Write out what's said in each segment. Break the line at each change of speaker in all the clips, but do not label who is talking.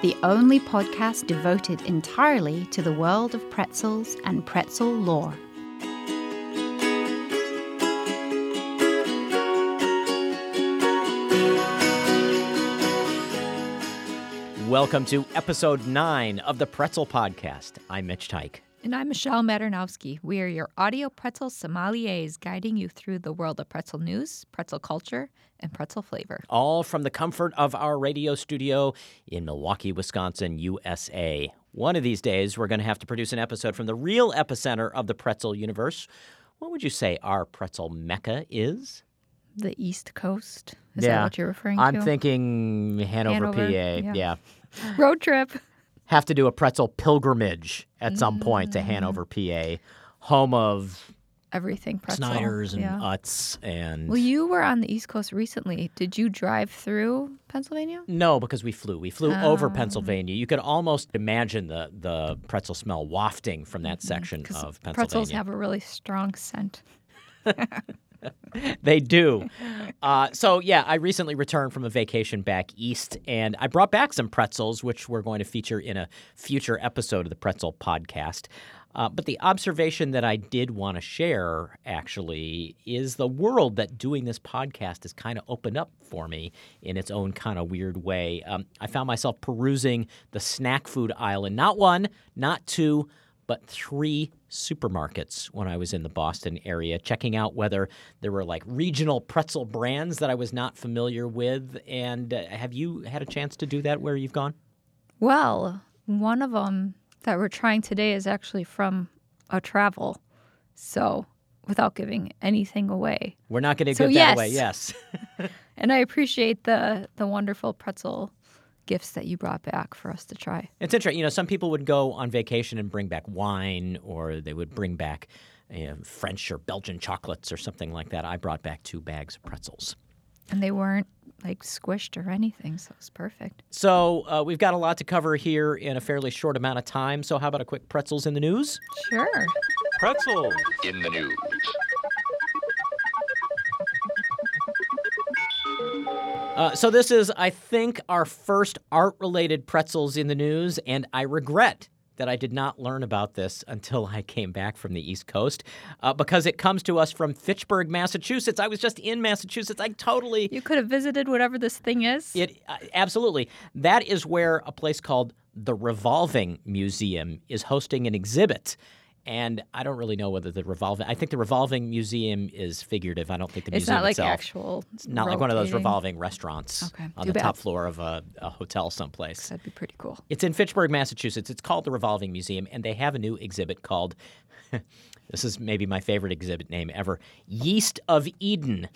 The only podcast devoted entirely to the world of pretzels and pretzel lore.
Welcome to episode nine of the Pretzel Podcast. I'm Mitch Teich.
And I'm Michelle Maternowski. We are your audio pretzel sommeliers guiding you through the world of pretzel news, pretzel culture, and pretzel flavor.
All from the comfort of our radio studio in Milwaukee, Wisconsin, USA. One of these days, we're going to have to produce an episode from the real epicenter of the pretzel universe. What would you say our pretzel mecca is?
The East Coast. Is that what you're referring to?
I'm thinking Hanover,
Hanover,
PA.
yeah.
yeah.
Road trip.
Have to do a pretzel pilgrimage at some point to mm. Hanover, PA, home of
Everything pretzel.
Snyder's and
yeah.
Utz and.
Well, you were on the East Coast recently. Did you drive through Pennsylvania?
No, because we flew. We flew over
Oh.
Pennsylvania. You could almost imagine the the pretzel smell wafting from that mm-hmm. section
Because
of Pennsylvania.
pretzels have a really strong scent.
They do. Uh, so yeah, I recently returned from a vacation back east, and I brought back some pretzels, which we're going to feature in a future episode of the Pretzel Podcast. Uh, but the observation that I did want to share actually is the world that doing this podcast has kind of opened up for me in its own kind of weird way. Um, I found myself perusing the snack food aisle in not one, not two, but three supermarkets when I was in the Boston area, checking out whether there were like regional pretzel brands that I was not familiar with. And uh, have you had a chance to do that where you've gone?
Well, one of them that we're trying today is actually from a travel. So, without giving anything away.
We're not going to
So,
give that away.
yes.
Yes.
And I appreciate the the wonderful pretzel gifts that you brought back for us to try.
it's interesting. You know, some people would go on vacation and bring back wine, or they would bring back you know, French or Belgian chocolates or something like that. I brought back two bags of pretzels.
And they weren't like squished or anything, so it was perfect.
So uh, we've got a lot to cover here in a fairly short amount of time. So how about a quick pretzels in the news?
Sure.
Pretzel.
in the news.
Uh, so this is, I think, our first art-related pretzels in the news, and I regret that I did not learn about this until I came back from the East Coast, uh, because it comes to us from Fitchburg, Massachusetts. I was just in Massachusetts. I totally
You could have visited whatever this thing is.
it uh, absolutely. That is where a place called the Revolving Museum is hosting an exhibit. And I don't really know whether the revolving. I think the revolving museum is figurative. I don't think the
it's
museum
not like
itself.
actual.
It's not like one of those revolving restaurants
Okay,
on
too
the top floor of a, a hotel someplace.
That'd be pretty cool.
It's in Fitchburg, Massachusetts. It's called the Revolving Museum, and they have a new exhibit called. this is maybe my favorite exhibit name ever: Yeast of Eden.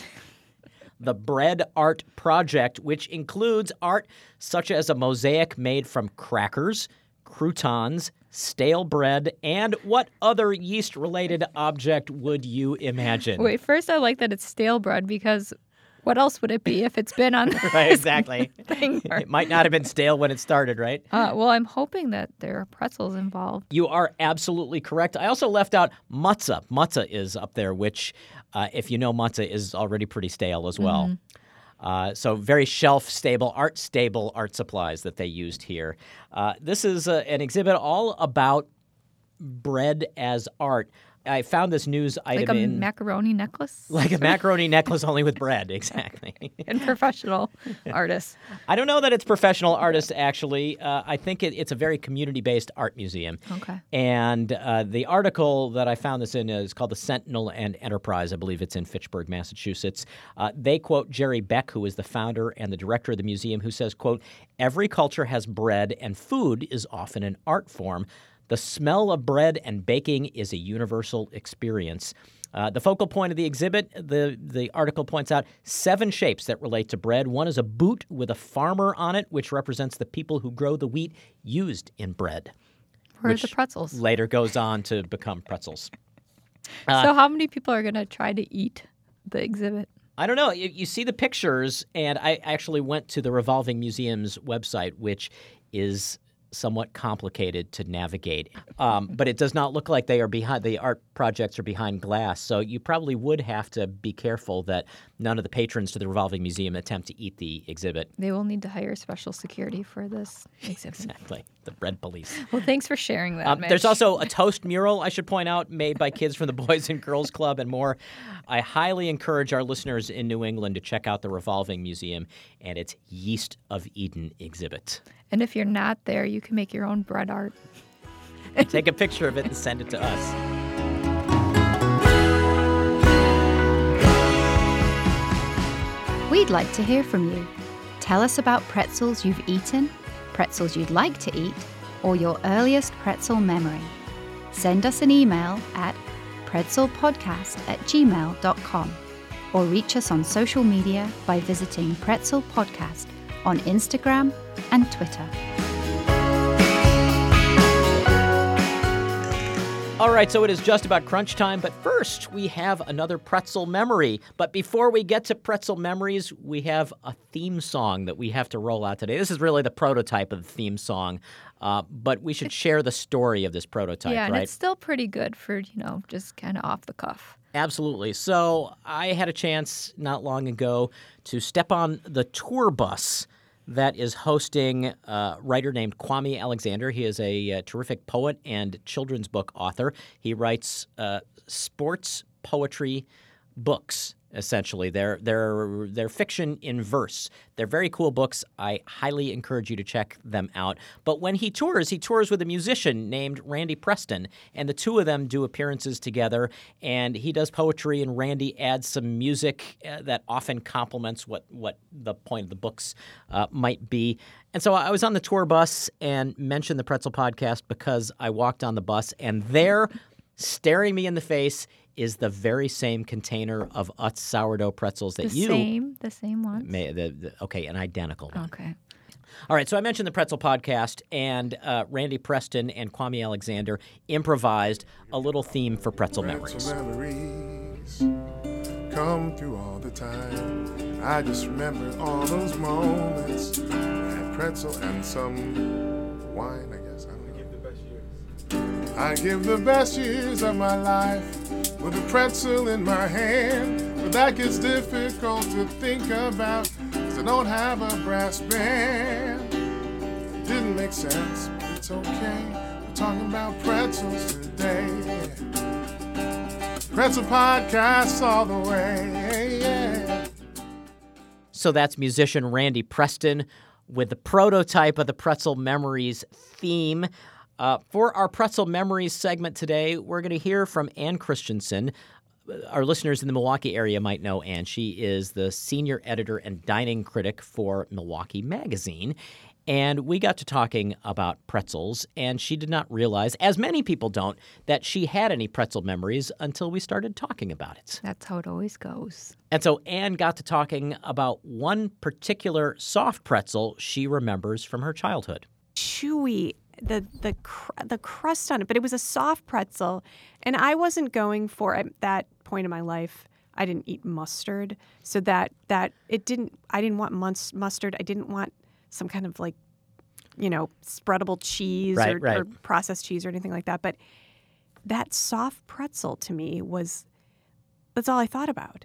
The Bread Art Project, which includes art such as a mosaic made from crackers, croutons, stale bread, and what other yeast related object would you imagine?
Wait, first I like that it's stale bread because what else would it be if it's been on
Right, exactly.
thing?
it might not have been stale when it started, right?
Uh, well, I'm hoping that there are pretzels involved.
You are absolutely correct. I also left out matzah. Matzah is up there, which, uh, if you know matzah, is already pretty stale as well. Uh, so very shelf stable, art stable art supplies that they used here. Uh, this is uh an exhibit all about bread as art. I found this news item
Like a
in
macaroni necklace?
like a macaroni necklace, only with bread. Exactly.
and professional artists.
I don't know that it's professional artists, actually. Uh, I think it, it's a very community based art museum.
Okay.
And uh, the article that I found this in is called The Sentinel and Enterprise. I believe it's in Fitchburg, Massachusetts. Uh, they quote Jerry Beck, who is the founder and the director of the museum, who says, quote, every culture has bread and food is often an art form. The smell of bread and baking is a universal experience. Uh, the focal point of the exhibit, the, the article points out seven shapes that relate to bread. One is a boot with a farmer on it, which represents the people who grow the wheat used in bread.
Where the pretzels?
Later goes on to become pretzels.
so, how many people are going to try to eat the exhibit?
I don't know. You, you see the pictures, and I actually went to the Revolving Museum's website, which is somewhat complicated to navigate. Um, but it does not look like they are behind. They art projects are behind glass, so you probably would have to be careful that none of the patrons to the revolving museum attempt to eat the exhibit.
They will need to hire special security for this exhibit.
Exactly, the bread police.
Well, thanks for sharing that.
Um, there's also a toast mural, I should point out, made by kids from the Boys and Girls Club and more. I highly encourage our listeners in New England to check out the Revolving Museum and its Yeast of Eden exhibit.
And if you're not there, you can make your own bread art.
Take a picture of it and send it to us.
We'd like to hear from you. Tell us about pretzels you've eaten, pretzels you'd like to eat, or your earliest pretzel memory. Send us an email at pretzelpodcast at gmail.com or reach us on social media by visiting Pretzel Podcast on Instagram and Twitter.
All right, so it is just about crunch time, but first we have another pretzel memory. But before we get to pretzel memories, we have a theme song that we have to roll out today. This is really the prototype of the theme song, uh, but we should share the story of this prototype,
yeah, and
right?
it's still pretty good for, you know, just kind of off the cuff.
Absolutely. So I had a chance not long ago to step on the tour bus that is hosting a writer named Kwame Alexander. He is a uh, terrific poet and children's book author. He writes uh, sports poetry books. Essentially, they're they're they're fiction in verse. They're very cool books. I highly encourage you to check them out. But when he tours, he tours with a musician named Randy Preston, and the two of them do appearances together. And he does poetry, and Randy adds some music uh, that often complements what what the point of the books uh, might be. And so I was on the tour bus and mentioned the Pretzel Podcast because I walked on the bus, and there, staring me in the face, is the very same container of Utz sourdough pretzels that
The
you
same, the same one.
may the, the okay an identical one.
Okay.
All right, so I mentioned the Pretzel Podcast, and uh, Randy Preston and Kwame Alexander improvised a little theme for Pretzel Memories.
Pretzel memories come through all the time. I just remember all those moments. I had pretzel and some wine, I give the best years of my life with a pretzel in my hand. But that gets difficult to think about, cause I don't have a brass band. Didn't make sense, but it's okay. We're talking about pretzels today. Pretzel podcasts all the way.
So that's musician Randy Preston with the prototype of the Pretzel Memories theme. Uh, for our Pretzel Memories segment today, we're going to hear from Ann Christensen. Our listeners in the Milwaukee area might know Ann. She is the senior editor and dining critic for Milwaukee Magazine. And we got to talking about pretzels, and she did not realize, as many people don't, that she had any pretzel memories until we started talking about it.
That's how it always goes.
And so Ann got to talking about one particular soft pretzel she remembers from her childhood.
chewy the the cr- the crust on it but it was a soft pretzel and I wasn't going for at that point in my life I didn't eat mustard so that that it didn't I didn't want mus- mustard I didn't want some kind of like you know spreadable cheese
Right,
or,
right.
or processed cheese or anything like that but that soft pretzel to me was that's all I thought about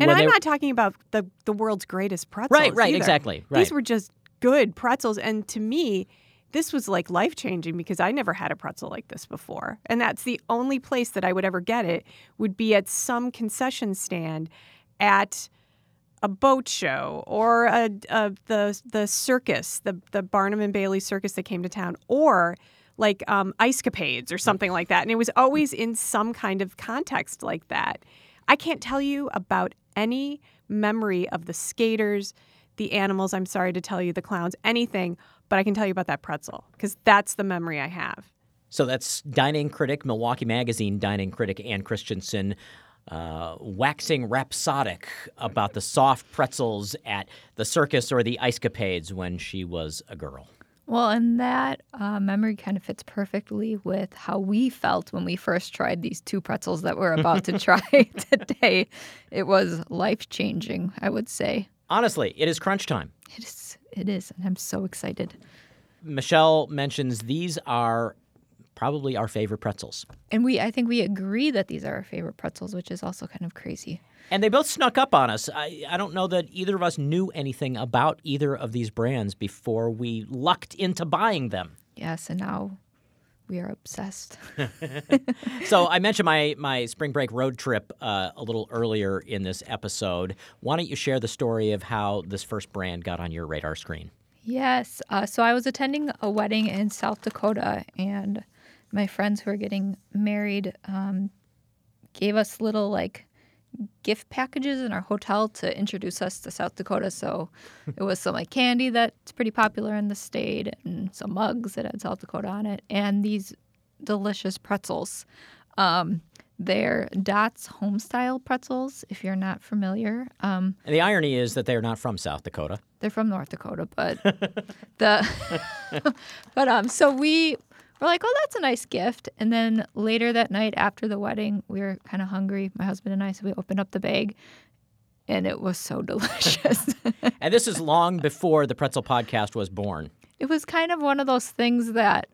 and I'm not talking about the the world's greatest pretzels
Right, right,
either.
exactly, right.
These were just good pretzels, and to me, this was like life changing because I never had a pretzel like this before, and that's the only place that I would ever get it would be at some concession stand at a boat show or a, a the the circus, the the Barnum and Bailey circus that came to town, or like um, ice capades or something like that. And it was always in some kind of context like that. I can't tell you about any memory of the skaters, the animals. I'm sorry to tell you, the clowns, anything. But I can tell you about that pretzel because that's the memory I have.
So that's dining critic, Milwaukee Magazine dining critic Ann Christensen, uh, waxing rhapsodic about the soft pretzels at the circus or the ice capades when she was a girl.
Well, and that uh, memory kind of fits perfectly with how we felt when we first tried these two pretzels that we're about to try today. It was life changing, I would say.
Honestly, it is crunch time.
It is. It is, and I'm so excited.
Michelle mentions these are probably our favorite pretzels.
And we, I think we agree that these are our favorite pretzels, which is also kind of crazy.
And they both snuck up on us. I, I don't know that either of us knew anything about either of these brands before we lucked into buying them.
Yes, and now we are obsessed.
so I mentioned my my spring break road trip uh, a little earlier in this episode. Why don't you share the story of how this first brand got on your radar screen?
Yes. Uh, so I was attending a wedding in South Dakota, and my friends who were getting married um, gave us little like gift packages in our hotel to introduce us to South Dakota. So it was some like candy that's pretty popular in the state and some mugs that had South Dakota on it and these delicious pretzels. Um, they're Dots homestyle pretzels, if you're not familiar. Um,
and the irony is that they're not from South Dakota.
They're from North Dakota, but the but um so we we're like, oh, that's a nice gift. And then later that night after the wedding, we were kind of hungry, my husband and I, so we opened up the bag and it was so delicious.
and this is long before the Pretzel Podcast was born.
It was kind of one of those things that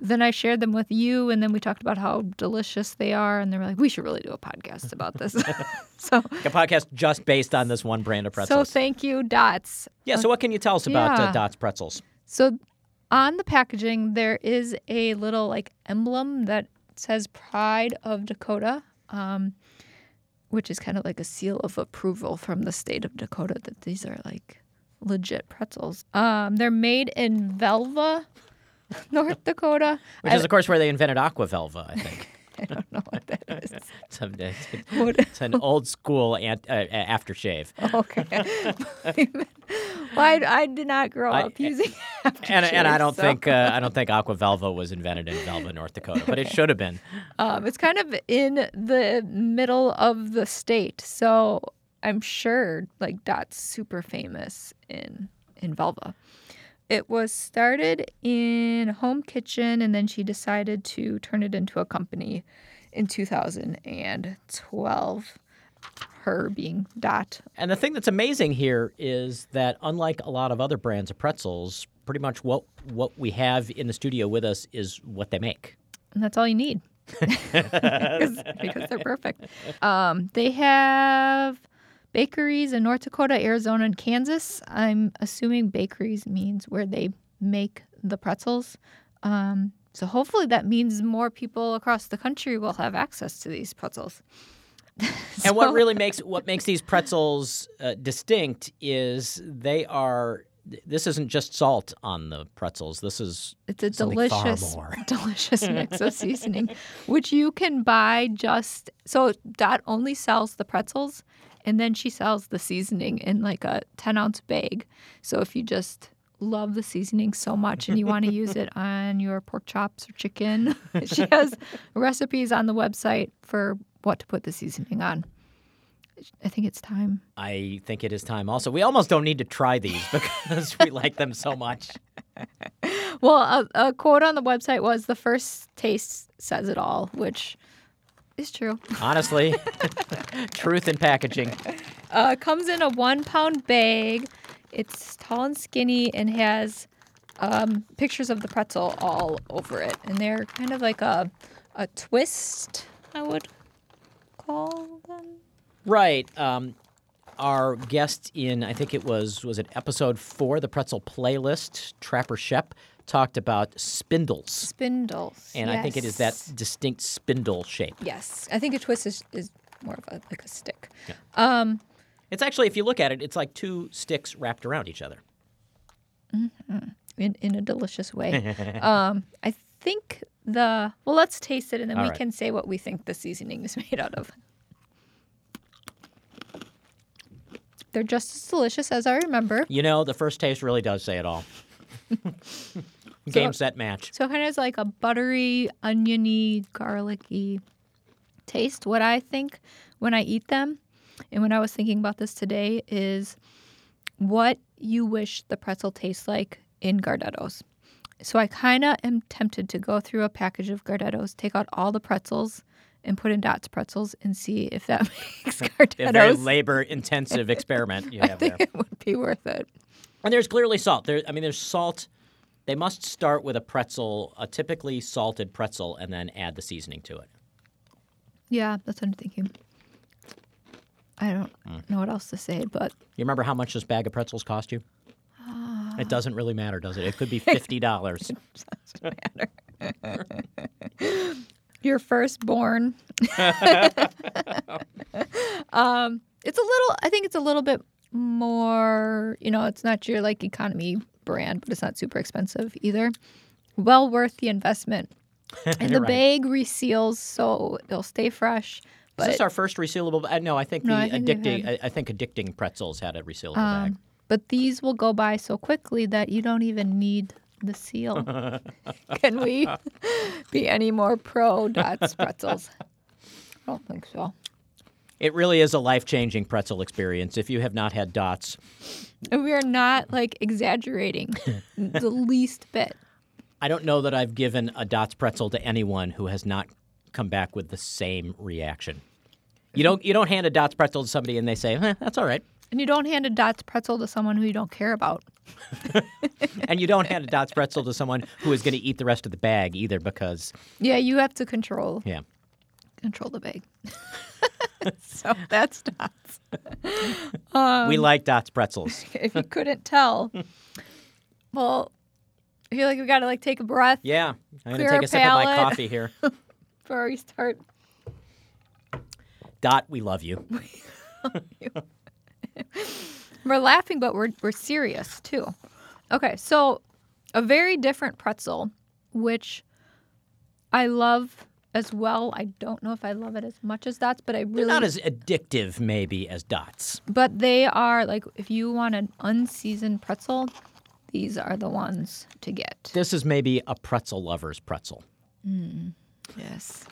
then I shared them with you, and then we talked about how delicious they are, and they were like, "We should really do a podcast about this." so
a podcast just based on this one brand of pretzels.
So thank you, Dots.
Yeah. So what can you tell us about uh, yeah. uh, Dots pretzels?
So on the packaging, there is a little like emblem that says Pride of Dakota, um, which is kind of like a seal of approval from the state of Dakota that these are like legit pretzels. Um, they're made in Velva, North Dakota.
Which is, of course, where they invented Aqua Velva, I think.
I don't know what that is.
it's, a, it's, an old school ant, uh, aftershave.
Okay. well, I, I, did not grow I, up using aftershave.
And, and I don't so. think uh, I don't think Aqua Velva was invented in Velva, North Dakota, but it should have been.
Um, it's kind of in the middle of the state, so I'm sure like Dot's super famous in in Velva. It was started in a home kitchen and then she decided to turn it into a company in 2012. Her being Dot.
And the thing that's amazing here is that unlike a lot of other brands of pretzels, pretty much what what we have in the studio with us is what they make.
And that's all you need. because, because, they're perfect. Um, they have bakeries in North Dakota, Arizona, and Kansas. I'm assuming bakeries means where they make the pretzels. Um, so hopefully that means more people across the country will have access to these pretzels.
so, and what really makes what makes these pretzels uh, distinct is they are this isn't just salt on the pretzels. This is
it's a delicious, delicious mix of seasoning, which you can buy just so Dot only sells the pretzels, and then she sells the seasoning in like a 10 ounce bag. So if you just love the seasoning so much and you want to use it on your pork chops or chicken, she has recipes on the website for what to put the seasoning on. I think it's time.
I think it is time also. We almost don't need to try these because we like them so much.
Well, a, a, quote on the website was the first taste says it all, which is true.
Honestly, truth in packaging.
Uh, comes in a one pound bag. It's tall and skinny and has um, pictures of the pretzel all over it. And they're kind of like a, a twist, I would call them.
Right. Um, our guest in, I think it was, was it episode four, the pretzel playlist, Trapper Shep, talked about spindles.
Spindles.
And
yes.
I think it is that distinct spindle shape.
Yes. I think a twist is, is more of a like a stick. Yeah. Um,
it's actually, if you look at it, it's like two sticks wrapped around each other.
Mm-hmm. In, in a delicious way. um, I think the, well, let's taste it and then All we right. can say what we think the seasoning is made out of. They're just as delicious as I remember.
You know, the first taste really does say it all. Game, so, set, match.
So kind of like a buttery, oniony, garlicky taste. What I think when I eat them, and when I was thinking about this today, is what you wish the pretzel tastes like in Gardetto's. So I kind of am tempted to go through a package of Gardetto's, take out all the pretzels, and put in Dots pretzels and see if that makes Gardetto's.
a very labor-intensive experiment you have
I think
there.
It would be worth it.
And there's clearly salt. There, I mean, there's salt They must start with a pretzel, a typically salted pretzel, and then add the seasoning to it.
Yeah, that's what I'm thinking. I don't
Mm.
know what else to say, but
You remember how much this bag of pretzels cost you?
Ah.
it doesn't really matter, does it? It could be fifty dollars. doesn't matter.
your firstborn. um, it's a little. I think it's a little bit more. You know, it's not your like economy brand, but it's not super expensive either. Well worth the investment. And the
Right.
bag reseals, so it'll stay fresh.
Is
But
this is our first resealable? Uh, no, I think
No,
the
I think
addicting.
had-
I, I think addicting pretzels had a resealable bag.
um, but these will go by so quickly that you don't even need the seal. Can we be any more pro Dots pretzels? I don't think so.
It really is a life changing pretzel experience. If you have not had dots,
And we are not like exaggerating the least bit.
I don't know that I've given a dots pretzel to anyone who has not come back with the same reaction. You don't you don't hand a dots pretzel to somebody and they say, eh, "That's all right,"
And you don't hand a Dots pretzel to someone who you don't care about.
and you don't hand a dots pretzel to someone who is going to eat the rest of the bag either because
Yeah, you have to control
yeah.
control the bag. so that's Dots.
we um, like dots pretzels.
If you couldn't tell, well, I feel like we got to like take a breath
Yeah, I'm going to take a sip of my coffee here.
before we start.
Dot, we love you.
We're laughing, but we're we're serious too. Okay, so a very different pretzel, which I love as well. I don't know if I love it as much as Dots, but I really They're
not as addictive, maybe, as dots.
But they are like if you want an unseasoned pretzel, these are the ones to get.
This is maybe a pretzel lover's pretzel.
Yes.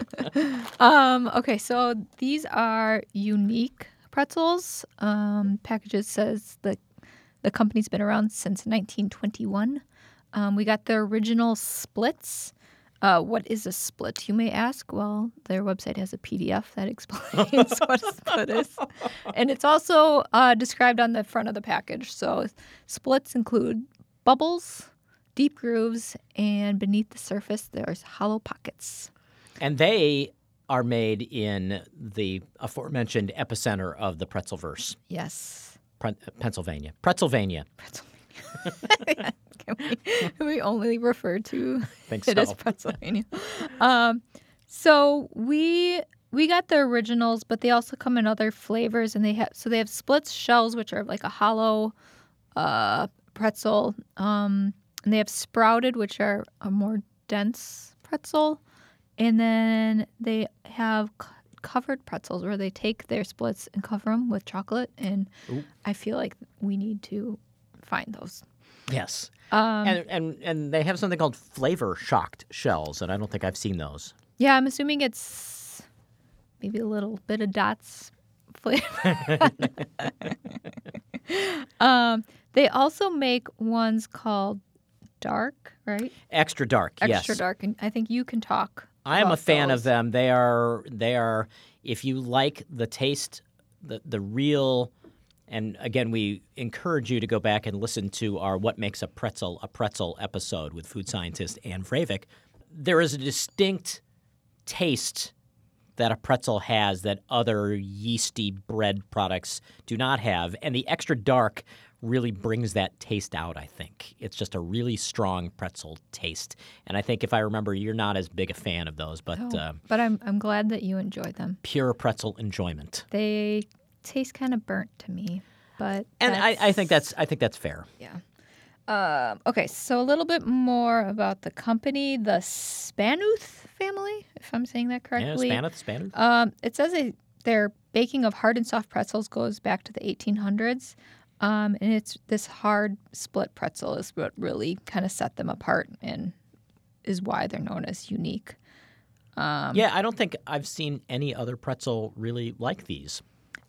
um, okay, so these are unique pretzels. Um, packages says the the company's been around since 1921. Um, we got the original splits. Uh, what is a split, you may ask? Well, their website has a PDF that explains what a split is. And it's also uh, described on the front of the package. So, splits include bubbles, deep grooves, and beneath the surface, there's hollow pockets.
And they are made in the aforementioned epicenter of the pretzelverse,
Yes.
Pre- Pennsylvania. Pretzelvania.
Can we, we only refer to it as
so.
Pennsylvania? um, so we we got the originals, but they also come in other flavors, and they have so they have splits shells, which are like a hollow uh, pretzel, um, and they have sprouted, which are a more dense pretzel, and then they have c- covered pretzels where they take their splits and cover them with chocolate, and I feel like we need to find those.
Yes.
Um,
and, and and they have something called flavor shocked shells, and I don't think I've seen those.
Yeah, I'm assuming it's maybe a little bit of dots flavor. um, they also make ones called dark, right?
Extra dark.
Extra
yes.
dark, and I think you can talk.
I am a fan
those.
of them. They are they are if you like the taste, the the real and again we encourage you to go back and listen to our What Makes a Pretzel a Pretzel episode with food scientist Anne Vravik. There is a distinct taste that a pretzel has that other yeasty bread products do not have. And the extra dark really brings that taste out, I think. It's just a really strong pretzel taste. And I think if I remember, you're not as big a fan of those, but
Oh,
uh,
but I'm I'm glad that you enjoyed them.
pure pretzel enjoyment.
They taste kind of burnt to me, but
And I, I think that's I think that's fair.
Yeah. Um, okay, so a little bit more about the company, the Spanuth family, if I'm saying that
Yeah,
correctly.
Spanath, Spanath.
Um, it says they, their baking of hard and soft pretzels goes back to the 1800s. Um, and it's this hard split pretzel is what really kind of set them apart and is why they're known as unique. Um,
yeah, I don't think I've seen any other pretzel really like these.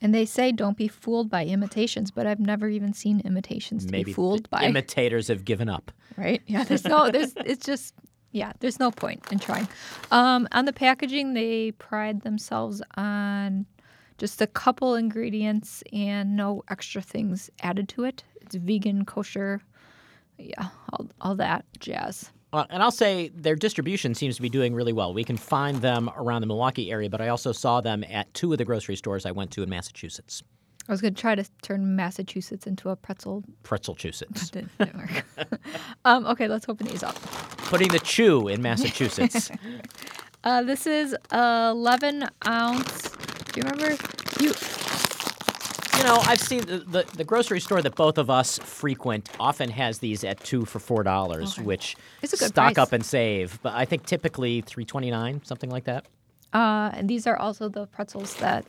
And they say don't be fooled by imitations, but I've never even seen imitations to
Maybe
be fooled by.
imitators have given up.
right? Yeah, there's no, there's, it's just, yeah, there's no point in trying. Um, on the packaging, they pride themselves on just a couple ingredients and no extra things added to it. It's vegan, kosher, yeah, all, all that jazz.
Uh, and I'll say their distribution seems to be doing really well. We can find them around the Milwaukee area, but I also saw them at two of the grocery stores I went to in Massachusetts.
I was going to try to turn Massachusetts into a pretzel.
Pretzelchusetts.
Didn't, didn't work. um, okay, let's open these up.
Putting the chew in Massachusetts.
Uh, this is 11 ounce. Do you remember? You
you know, I've seen the, the, the grocery store that both of us frequent often has these at two for four dollars,
Okay.
which
It's a good
stock
price.
up and save. But I think typically three twenty nine, something like that.
Uh, and these are also the pretzels that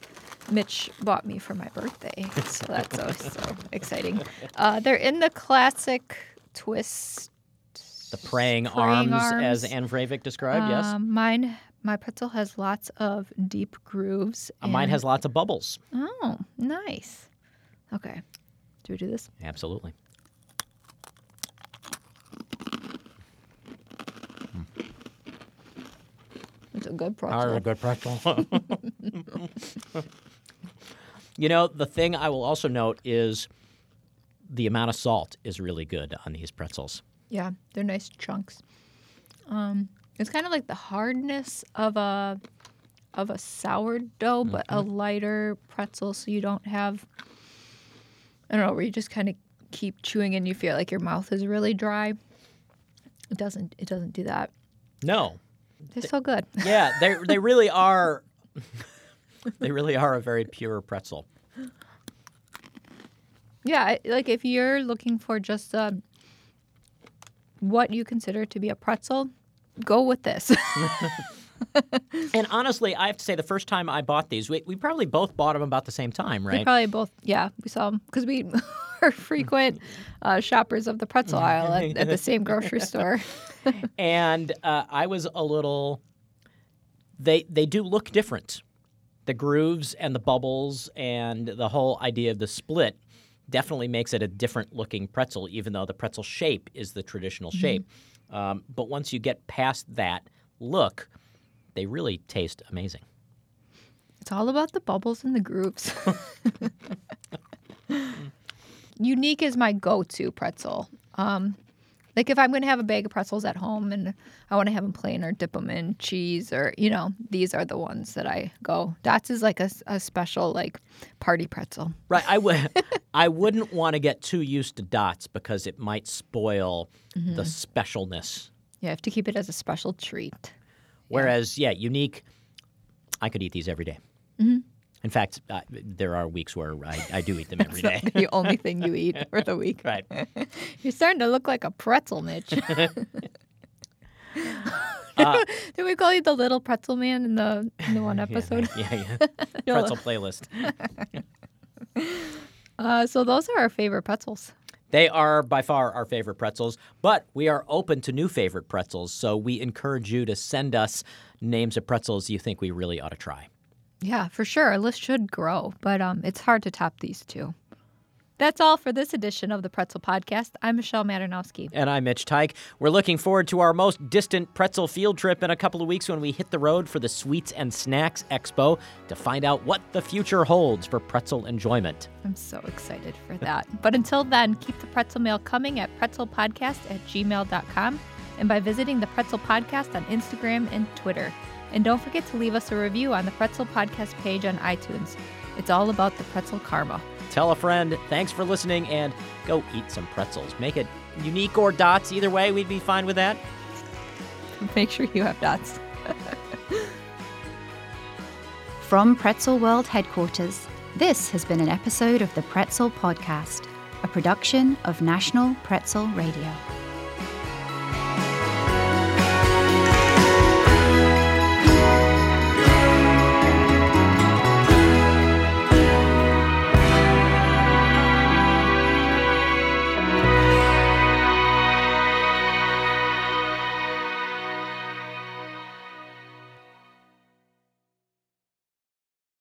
Mitch bought me for my birthday. So that's always so exciting. Uh, they're in the classic twist.
The praying,
Praying
arms, as
arms.
Anne Vreivik described. yes,
Um, mine, my pretzel has lots of deep grooves.
Uh, mine has lots of bubbles.
Oh, nice. Okay. Do we do this?
Absolutely.
It's a good pretzel.
good pretzel. you know, the thing I will also note is the amount of salt is really good on these pretzels.
Yeah, they're nice chunks. Um, it's kind of like the hardness of a of a sourdough, but a lighter pretzel, so you don't have. I don't know, where you just kind of keep chewing and you feel like your mouth is really dry. It doesn't. It doesn't do that.
No,
They're so good.
yeah, they they really are. they really are a very pure pretzel.
Yeah, like if you're looking for just um, what you consider to be a pretzel, go with this.
And honestly, I have to say, the first time I bought these, we, we probably both bought them about the same time,
We
right?
probably both, yeah, we saw them because we are frequent uh, shoppers of the pretzel aisle at, at the same grocery store.
and uh, I was a little. They they do look different. The grooves and the bubbles and the whole idea of the split definitely makes it a different looking pretzel, even though the pretzel shape is the traditional shape. Um, but once you get past that look, they really taste amazing.
It's all about the bubbles and the grooves. Unique is my go-to pretzel. Um, like if I'm going to have a bag of pretzels at home and I want to have them plain or dip them in cheese or you know these are the ones that I go. Dots is like a, a special like party pretzel.
Right. I would. I wouldn't want to get too used to dots because it might spoil the mm-hmm. specialness.
You have to keep it as a special treat.
Whereas, yeah, unique. I could eat these every day. Mm-hmm. In fact, uh, there are weeks where I, I do eat them every day.
the only thing you eat for the week.
right.
You're starting to look like a pretzel, Mitch.
Uh,
Did we call you the little pretzel man in the in the one episode?
yeah, yeah. Pretzel playlist.
Uh, so those are our favorite pretzels.
They are by far our favorite pretzels, but we are open to new favorite pretzels. So we encourage you to send us names of pretzels you think we really ought to try.
Yeah, for sure. Our list should grow, but um, it's hard to top these two. That's all for this edition of the Pretzel Podcast. I'm Michelle Maternowski.
And I'm Mitch Teich. We're looking forward to our most distant pretzel field trip in a couple of weeks when we hit the road for the Sweets and Snacks Expo to find out what the future holds for pretzel enjoyment.
I'm so excited for that. But until then, keep the pretzel mail coming at pretzelpodcast at gmail.com and by visiting the Pretzel Podcast on Instagram and Twitter. And don't forget to leave us a review on the Pretzel Podcast page on iTunes. It's all about the pretzel karma.
Tell a friend, thanks for listening, and go eat some pretzels. Make it unique or dots. Either way, we'd be fine with that.
Make sure you have dots.
From Pretzel World headquarters, this has been an episode of the Pretzel Podcast, a production of National Pretzel Radio.